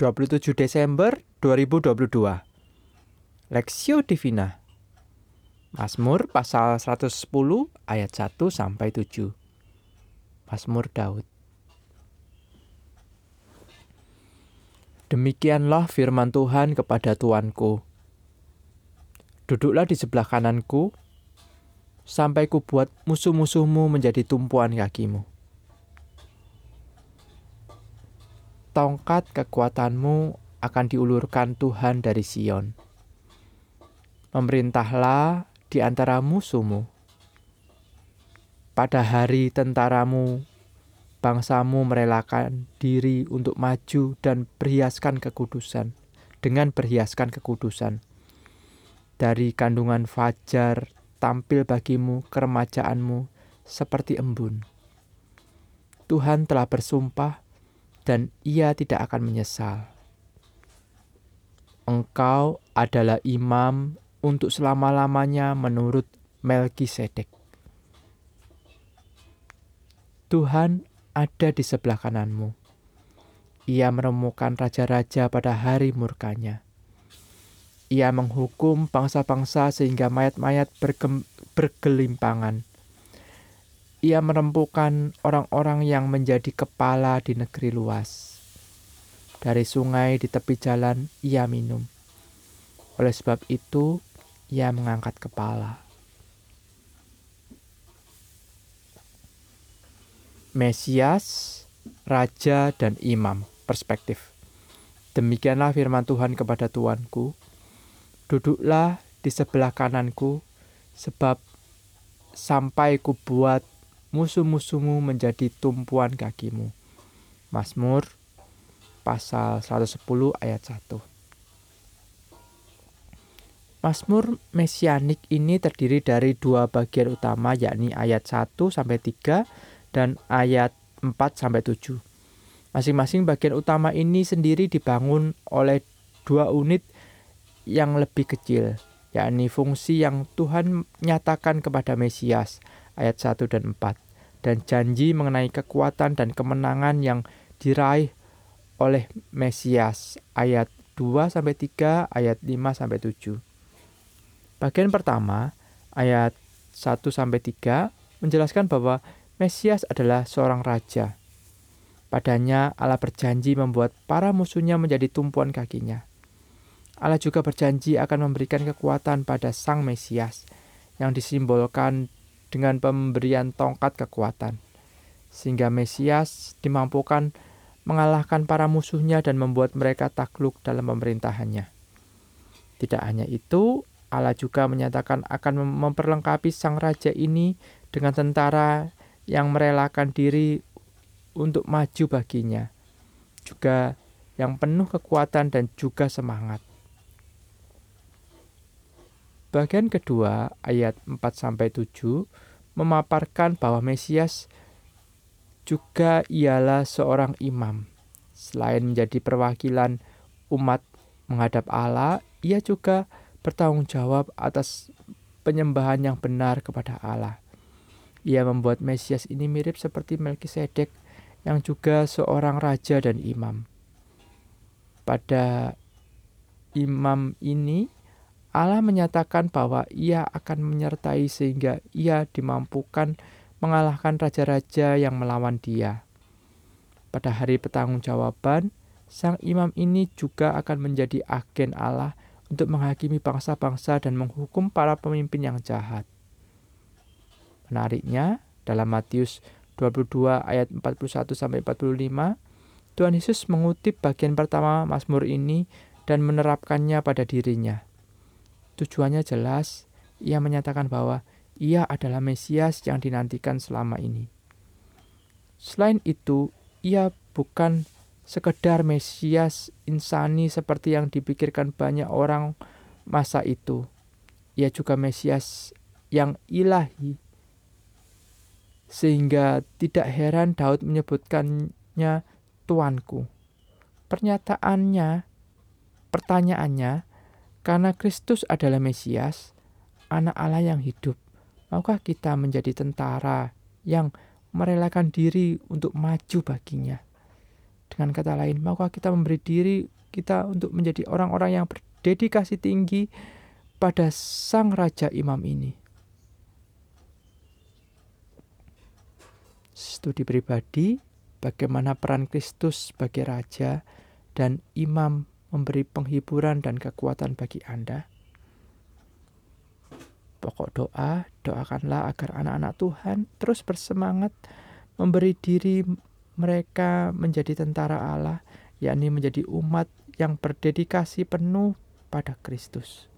27 Desember 2022 Lexio Divina. Mazmur pasal 110 ayat 1 sampai 7 Mazmur Daud. Demikianlah firman Tuhan kepada Tuanku. Duduklah di sebelah kananku sampai ku buat musuh-musuhmu menjadi tumpuan kakimu tongkat kekuatanmu akan diulurkan Tuhan dari Sion. Memerintahlah di antara musuhmu. Pada hari tentaramu, bangsamu merelakan diri untuk maju dan berhiaskan kekudusan, dengan berhiaskan kekudusan. Dari kandungan fajar tampil bagimu keremajaanmu seperti embun. Tuhan telah bersumpah, dan ia tidak akan menyesal. Engkau adalah imam untuk selama-lamanya menurut Melkisedek. Tuhan ada di sebelah kananmu. Ia menemukan raja-raja pada hari murkanya. Ia menghukum bangsa-bangsa sehingga mayat-mayat bergelimpangan ia merempukan orang-orang yang menjadi kepala di negeri luas. Dari sungai di tepi jalan ia minum. Oleh sebab itu, ia mengangkat kepala. Mesias, Raja, dan Imam Perspektif Demikianlah firman Tuhan kepada Tuanku, Duduklah di sebelah kananku, sebab sampai ku buat musuh-musuhmu menjadi tumpuan kakimu. Mazmur pasal 110 ayat 1. Mazmur mesianik ini terdiri dari dua bagian utama yakni ayat 1 sampai 3 dan ayat 4 sampai 7. Masing-masing bagian utama ini sendiri dibangun oleh dua unit yang lebih kecil, yakni fungsi yang Tuhan nyatakan kepada Mesias ayat 1 dan 4 dan janji mengenai kekuatan dan kemenangan yang diraih oleh Mesias ayat 2 sampai 3 ayat 5 sampai 7. Bagian pertama ayat 1 sampai 3 menjelaskan bahwa Mesias adalah seorang raja. Padanya Allah berjanji membuat para musuhnya menjadi tumpuan kakinya. Allah juga berjanji akan memberikan kekuatan pada Sang Mesias yang disimbolkan dengan pemberian tongkat kekuatan, sehingga Mesias dimampukan mengalahkan para musuhnya dan membuat mereka takluk dalam pemerintahannya. Tidak hanya itu, Allah juga menyatakan akan memperlengkapi sang raja ini dengan tentara yang merelakan diri untuk maju baginya, juga yang penuh kekuatan dan juga semangat. Bagian kedua ayat 4 sampai 7 memaparkan bahwa Mesias juga ialah seorang imam. Selain menjadi perwakilan umat menghadap Allah, ia juga bertanggung jawab atas penyembahan yang benar kepada Allah. Ia membuat Mesias ini mirip seperti Melkisedek yang juga seorang raja dan imam. Pada imam ini Allah menyatakan bahwa ia akan menyertai sehingga ia dimampukan mengalahkan raja-raja yang melawan dia. Pada hari pertanggungjawaban, sang imam ini juga akan menjadi agen Allah untuk menghakimi bangsa-bangsa dan menghukum para pemimpin yang jahat. Menariknya, dalam Matius 22 ayat 41 sampai 45, Tuhan Yesus mengutip bagian pertama Mazmur ini dan menerapkannya pada dirinya. Tujuannya jelas, ia menyatakan bahwa ia adalah Mesias yang dinantikan selama ini. Selain itu, ia bukan sekedar Mesias insani seperti yang dipikirkan banyak orang masa itu. Ia juga Mesias yang ilahi. Sehingga tidak heran Daud menyebutkannya Tuanku. Pernyataannya, pertanyaannya, karena Kristus adalah Mesias, anak Allah yang hidup, maukah kita menjadi tentara yang merelakan diri untuk maju baginya? Dengan kata lain, maukah kita memberi diri kita untuk menjadi orang-orang yang berdedikasi tinggi pada Sang Raja Imam ini? Studi pribadi, bagaimana peran Kristus sebagai Raja dan Imam memberi penghiburan dan kekuatan bagi Anda. Pokok doa, doakanlah agar anak-anak Tuhan terus bersemangat memberi diri mereka menjadi tentara Allah, yakni menjadi umat yang berdedikasi penuh pada Kristus.